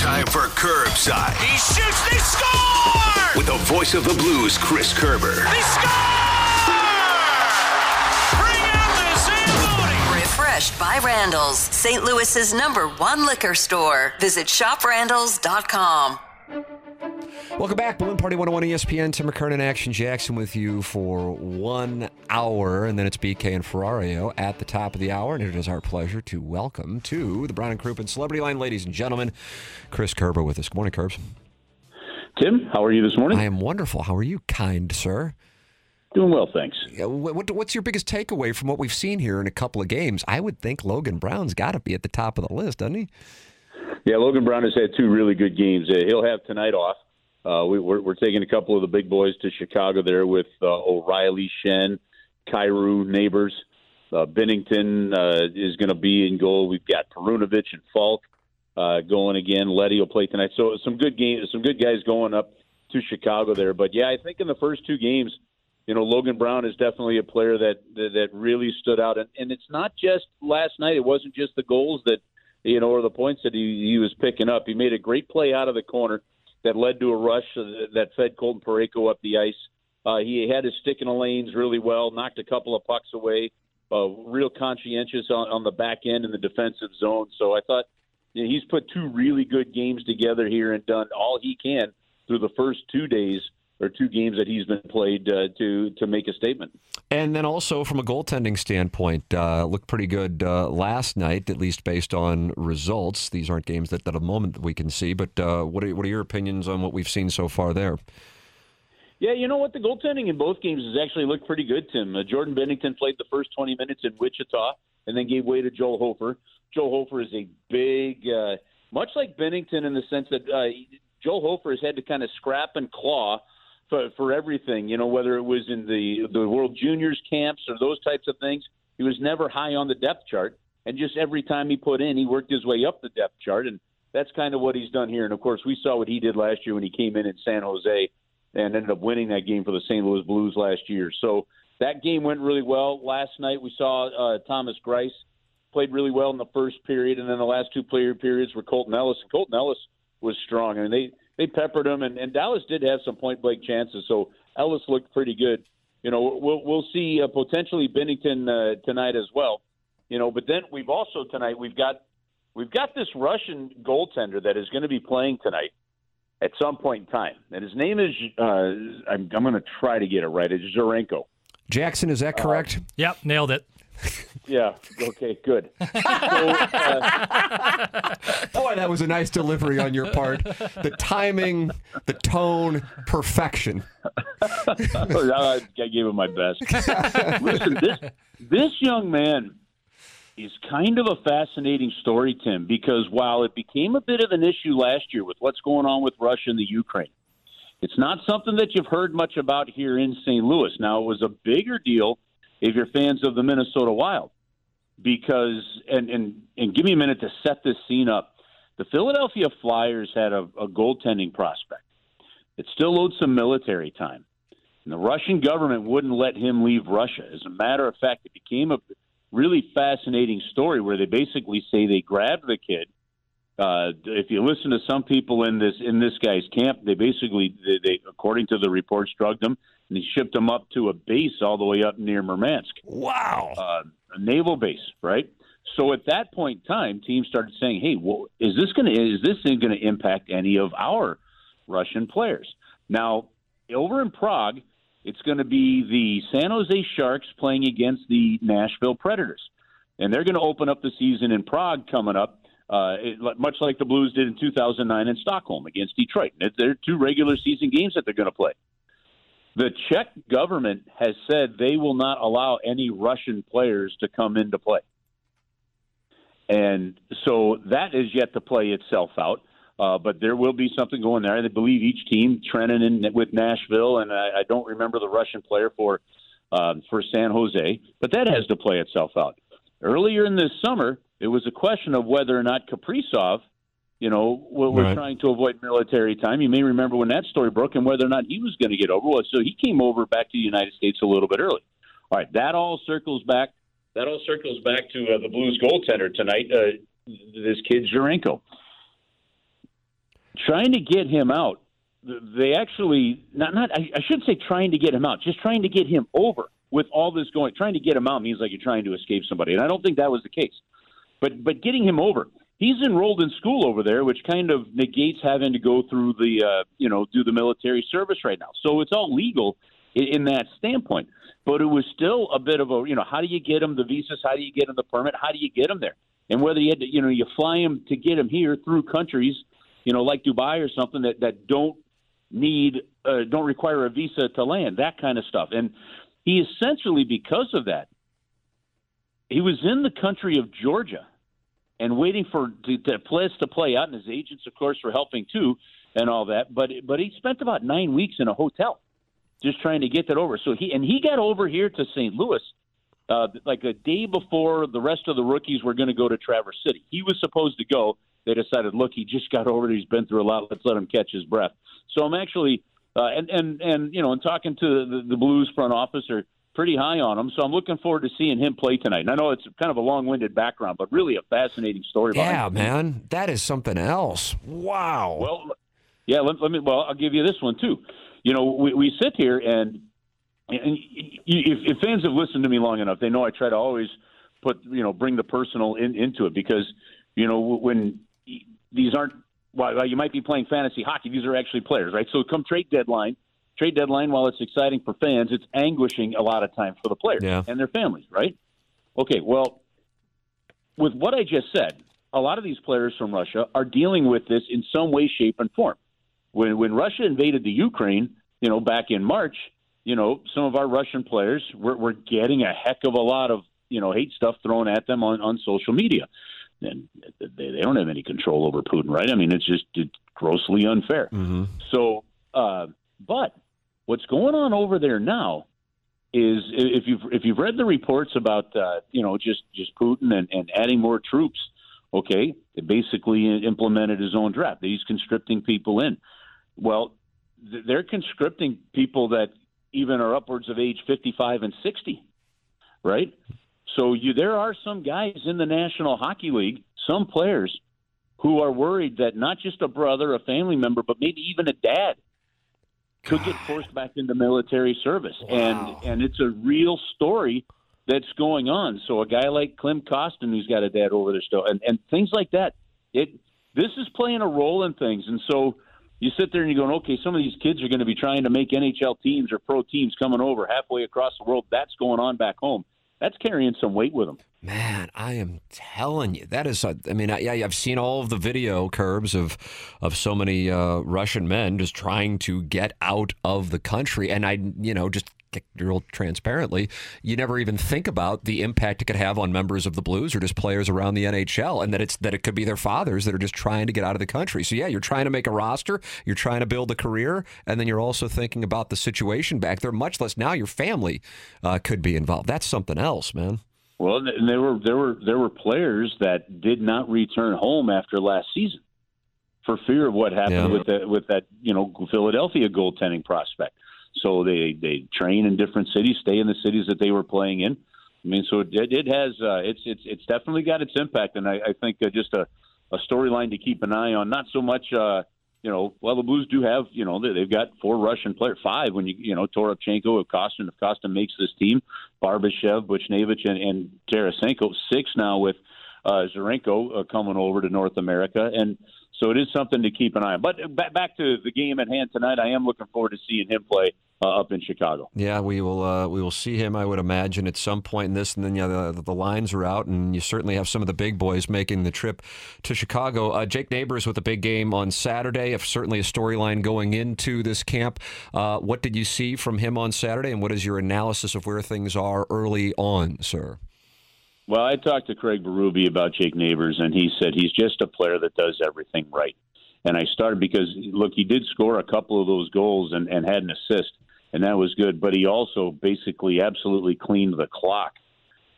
It's time for Curbside. He shoots, they score! With the voice of the Blues, Chris Kerber. They score! Bring out the Zamboni! Refreshed by Randall's, St. Louis's number one liquor store. Visit shoprandalls.com. Welcome back, Balloon Party 101 ESPN. Tim McKernan, and Action Jackson with you for one hour, and then it's BK and Ferrario at the top of the hour. And it is our pleasure to welcome to the Brown and Crouppen Celebrity Line, ladies and gentlemen, Chris Kerber with us. Good morning, Curbs. Tim, how are you this morning? I am wonderful. How are you, kind sir? Doing well, thanks. What's your biggest takeaway from what we've seen here in a couple of games? I would think Logan Brown's got to be at the top of the list, doesn't he? Yeah, Logan Brown has had two really good games. Uh, he'll have tonight off. Uh, we, are we're taking a couple of the big boys to Chicago there with uh, O'Reilly, Schenn, Kyrou, Neighbors. Uh, Binnington uh, is going to be in goal. We've got Perunovich and Faulk uh, going again. Leddy will play tonight. So some good games, some good guys going up to Chicago there. But yeah, I think in the first two games, you know, Logan Brown is definitely a player that that, that really stood out. And, and it's not just last night. It wasn't just the goals that you know or the points that he, he was picking up. He made a great play out of the corner that led to a rush that fed Colton Parayko up the ice. Uh, he had his stick in the lanes really well, knocked a couple of pucks away, uh, real conscientious on, on the back end in the defensive zone. So I thought you know, he's put two really good games together here and done all he can through the first two days or two games that he's been played uh, to to make a statement. And then also from a goaltending standpoint, uh, looked pretty good uh, last night, at least based on results. These aren't games that, at a moment that we can see, but uh, what are what are your opinions on what we've seen so far there? Yeah, you know what? The goaltending in both games has actually looked pretty good, Tim. Uh, Jordan Binnington played the first 20 minutes in Wichita and then gave way to Joel Hofer. Joel Hofer is a big, uh, much like Binnington in the sense that Joel Hofer has had to kind of scrap and claw for, for everything. You know, whether it was in the the World Juniors camps or those types of things, he was never high on the depth chart. And just every time he put in, he worked his way up the depth chart, and that's kind of what he's done here. And of course, we saw what he did last year when he came in in San Jose and ended up winning that game for the St. Louis Blues last year. So that game went really well. Last night we saw uh, Thomas Greiss played really well in the first period, and then the last two player periods were Colten Ellis. And Colten Ellis was strong. I mean, they they peppered him, and, and Dallas did have some point blank chances. So Ellis looked pretty good. You know, we'll we'll see uh, potentially Binnington uh, tonight as well. You know, but then we've also tonight we've got we've got this Russian goaltender that is going to be playing tonight at some point in time, and his name is uh, I'm, I'm going to try to get it right. It's Zherenko. Jackson, is that correct? Uh, yep, nailed it. Yeah. Okay. Good. So, uh, Boy, that was a nice delivery on your part. The timing, the tone, perfection. I gave it my best. Listen, this this young man is kind of a fascinating story, Tim, because while it became a bit of an issue last year with what's going on with Russia and the Ukraine, it's not something that you've heard much about here in St. Louis. Now, it was a bigger deal if you're fans of the Minnesota Wild. Because and and and give me a minute to set this scene up. The Philadelphia Flyers had a, a goaltending prospect that still owed some military time. And the Russian government wouldn't let him leave Russia. As a matter of fact, it became a really fascinating story where they basically say they grabbed the kid. Uh, if you listen to some people in this in this guy's camp, they basically they, they according to the reports drugged him and he shipped them up to a base all the way up near Murmansk. Wow. Uh, a naval base, right? So at that point in time, teams started saying, "Hey, well, is this going to is this thing going to impact any of our Russian players?" Now, over in Prague, it's going to be the San Jose Sharks playing against the Nashville Predators, and they're going to open up the season in Prague coming up uh, it, much like the Blues did in 2009 in Stockholm against Detroit. It- They're two regular season games that they're going to play. The Czech government has said they will not allow any Russian players to come into play. And so that is yet to play itself out. Uh, but there will be something going there. I believe each team, Trenton and with Nashville, and I, I don't remember the Russian player for um, for San Jose, but that has to play itself out. Earlier in this summer, it was a question of whether or not Kaprizov, you know, was Right. trying to avoid military time. You may remember when that story broke and whether or not he was going to get over. Well, so he came over back to the United States a little bit early. All right, that all circles back. That all circles back to uh, the Blues goaltender tonight. Uh, this kid Zherenko. Trying to get him out. They actually not not. I, I shouldn't say trying to get him out. Just trying to get him over with all this going. Trying to get him out means like you're trying to escape somebody, and I don't think that was the case. But but getting him over. He's enrolled in school over there, which kind of negates having to go through the uh, you know do the military service right now. So it's all legal in, in that standpoint. But it was still a bit of a you know how do you get him the visas? How do you get him the permit? How do you get him there? And whether you had to you know you fly him to get him here through countries you know like Dubai or something that that don't need uh, don't require a visa to land that kind of stuff. And he essentially because of that he was in the country of Georgia and waiting for the, the place to play out, and his agents, of course, were helping too, and all that. But but he spent about nine weeks in a hotel, just trying to get that over. So he and he got over here to St. Louis, uh, like a day before the rest of the rookies were going to go to Traverse City. He was supposed to go. They decided, look, he just got over. He's been through a lot. Let's let him catch his breath. So I'm actually, uh, and and and you know, and talking to the, the Blues front office are pretty high on him. So I'm looking forward to seeing him play tonight. And I know it's kind of a long-winded background, but really a fascinating story. Yeah, man, that is something else. Wow. Well, yeah. Let, let me. Well, I'll give you this one too. You know, we, we sit here and and if, if fans have listened to me long enough, they know I try to always put you know bring the personal in, into it because you know when these aren't while you might be playing fantasy hockey, these are actually players, right? So come trade deadline. Trade deadline, while it's exciting for fans, it's anguishing a lot of times for the players Yeah. and their families, right? Okay, well, with what I just said, a lot of these players from Russia are dealing with this in some way, shape, and form. When when Russia invaded the Ukraine, you know, back in March, you know, some of our Russian players were, were getting a heck of a lot of you know hate stuff thrown at them on on social media, and they, they don't have any control over Putin, right? I mean, it's just it's grossly unfair. hmm So, uh, but what's going on over there now is if you've if you've read the reports about uh, you know just just Putin and, and adding more troops, okay, it basically implemented his own draft. He's conscripting people in. Well, they're conscripting people that even are upwards of age 55 and 60, right? So you there are some guys in the National Hockey League, some players who are worried that not just a brother, a family member, but maybe even a dad could get forced back into military service. And and it's a real story that's going on. So a guy like Klim Kostin who's got a dad over there still and, and things like that. It this is playing a role in things. And so you sit there and you're going, okay, some of these kids are going to be trying to make NHL teams or pro teams coming over halfway across the world. That's going on back home. That's carrying some weight with them. Man, I am telling you, that is. A, I mean, I, yeah, I've seen all of the video curbs of of so many uh, Russian men just trying to get out of the country, and I, you know, just real transparently, you never even think about the impact it could have on members of the Blues or just players around the NHL, and that it's that it could be their fathers that are just trying to get out of the country. So yeah, you're trying to make a roster, you're trying to build a career, and then you're also thinking about the situation back there. Much less now, your family uh, could be involved. That's something else, man. Well, and there were there were there were players that did not return home after last season for fear of what happened Yeah. with that with that you know Philadelphia goaltending prospect. So they they train in different cities, stay in the cities that they were playing in. I mean, so it, it has uh, it's it's it's definitely got its impact, and I, I think uh, just a a storyline to keep an eye on. Not so much. Uh, you know, well, the Blues do have, you know, they- they've got four Russian players, five when you, you know, Toropchenko, if Kostin, if Kostin makes this team, Barbashev, Buchnevich, and, and Tarasenko, six now with uh, Zherenko uh, coming over to North America. And so it is something to keep an eye on. But back, to the game at hand tonight, I am looking forward to seeing him play. uh, up in Chicago. Yeah, we will. Uh, we will see him. I would imagine at some point in this, and then yeah, the, the lines are out, and you certainly have some of the big boys making the trip to Chicago. Uh, Jake Neighbors with a big game on Saturday. If certainly a storyline going into this camp. Uh, what did you see from him on Saturday, and what is your analysis of where things are early on, sir? Well, I talked to Craig Berube about Jake Neighbors, and he said he's just a player that does everything right. And I started because look, he did score a couple of those goals and, and had an assist and that was good. But he also basically absolutely cleaned the clock,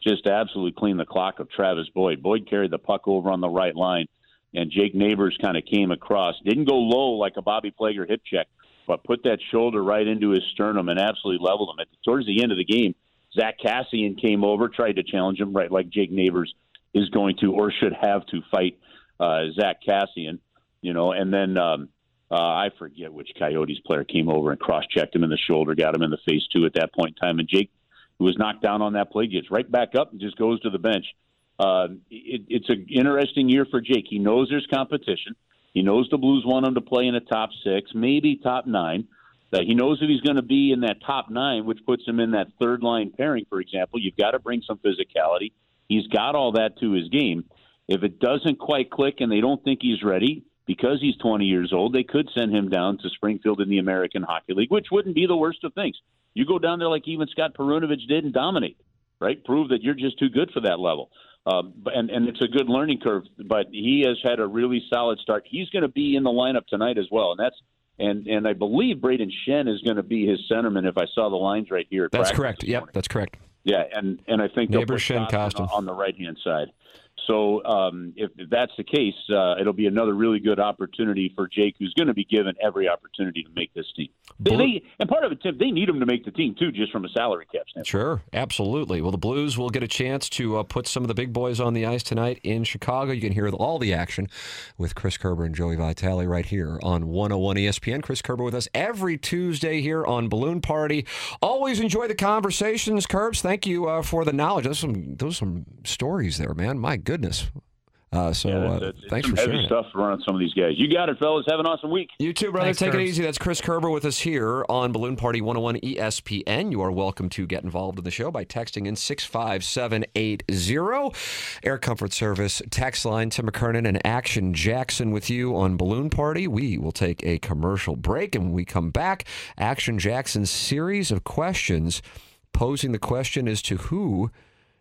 just absolutely cleaned the clock of Travis Boyd. Boyd carried the puck over on the right line, and Jake Neighbors kind of came across. Didn't go low like a Bobby Plager hip check, but put that shoulder right into his sternum and absolutely leveled him. At, towards the end of the game, Zack Kassian came over, tried to challenge him, right like Jake Neighbors is going to or should have to fight uh, Zack Kassian, you know, and then um, uh, I forget which Coyotes player came over and cross-checked him in the shoulder, got him in the face too at that point in time. And Jake, who was knocked down on that play, gets right back up and just goes to the bench. Uh, it, it's an interesting year for Jake. He knows there's competition. He knows the Blues want him to play in the top six, maybe top nine. Uh, he knows that he's going to be in that top nine, which puts him in that third line pairing, for example. You've got to bring some physicality. He's got all that to his game. If it doesn't quite click and they don't think he's ready, because he's 20 years old, they could send him down to Springfield in the American Hockey League, which wouldn't be the worst of things. You go down there like even Scott Perunovich did and dominate, right? Prove that you're just too good for that level. Um, and and it's a good learning curve, but he has had a really solid start. He's going to be in the lineup tonight as well, and that's and and I believe Brayden Schenn is going to be his centerman. If I saw the lines right here, that's correct. Yep, that's correct. Yeah, and and I think Neighbor Kostin on the right hand side. So um, if, if, that's the case, uh, it'll be another really good opportunity for Jake, who's going to be given every opportunity to make this team. They, they, and part of it, Tim, they need him to make the team too, just from a salary cap standpoint. Sure, absolutely. Well, the Blues will get a chance to uh, put some of the big boys on the ice tonight in Chicago. You can hear all the action with Chris Kerber and Joey Vitale right here on 101 ESPN. Chris Kerber with us every Tuesday here on Balloon Party. Always enjoy the conversations, Kerbs. Thank you uh, for the knowledge. Those some those some stories there, man. My goodness. Uh, so yeah, it's, uh, it's thanks for heavy sharing stuff running some of these guys. You got it, fellas. Have an awesome week. You too, brother. Thanks, Take Kerbs. it easy. That's Chris Kerber with us here on Balloon Party 101 ESPN. You are welcome to get involved in the show by texting in 65780. Air Comfort Service text line. Tim McKernan and Action Jackson with you on Balloon Party. We will take a commercial break, and when we come back, Action Jackson's series of questions posing the question as to who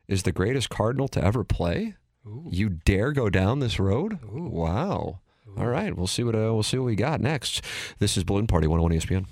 is the greatest Cardinal to ever play. Ooh. You dare go down this road? Ooh. Wow. Ooh. All right, we'll see what uh, we'll see what we got next. This is Balloon Party 101 ESPN.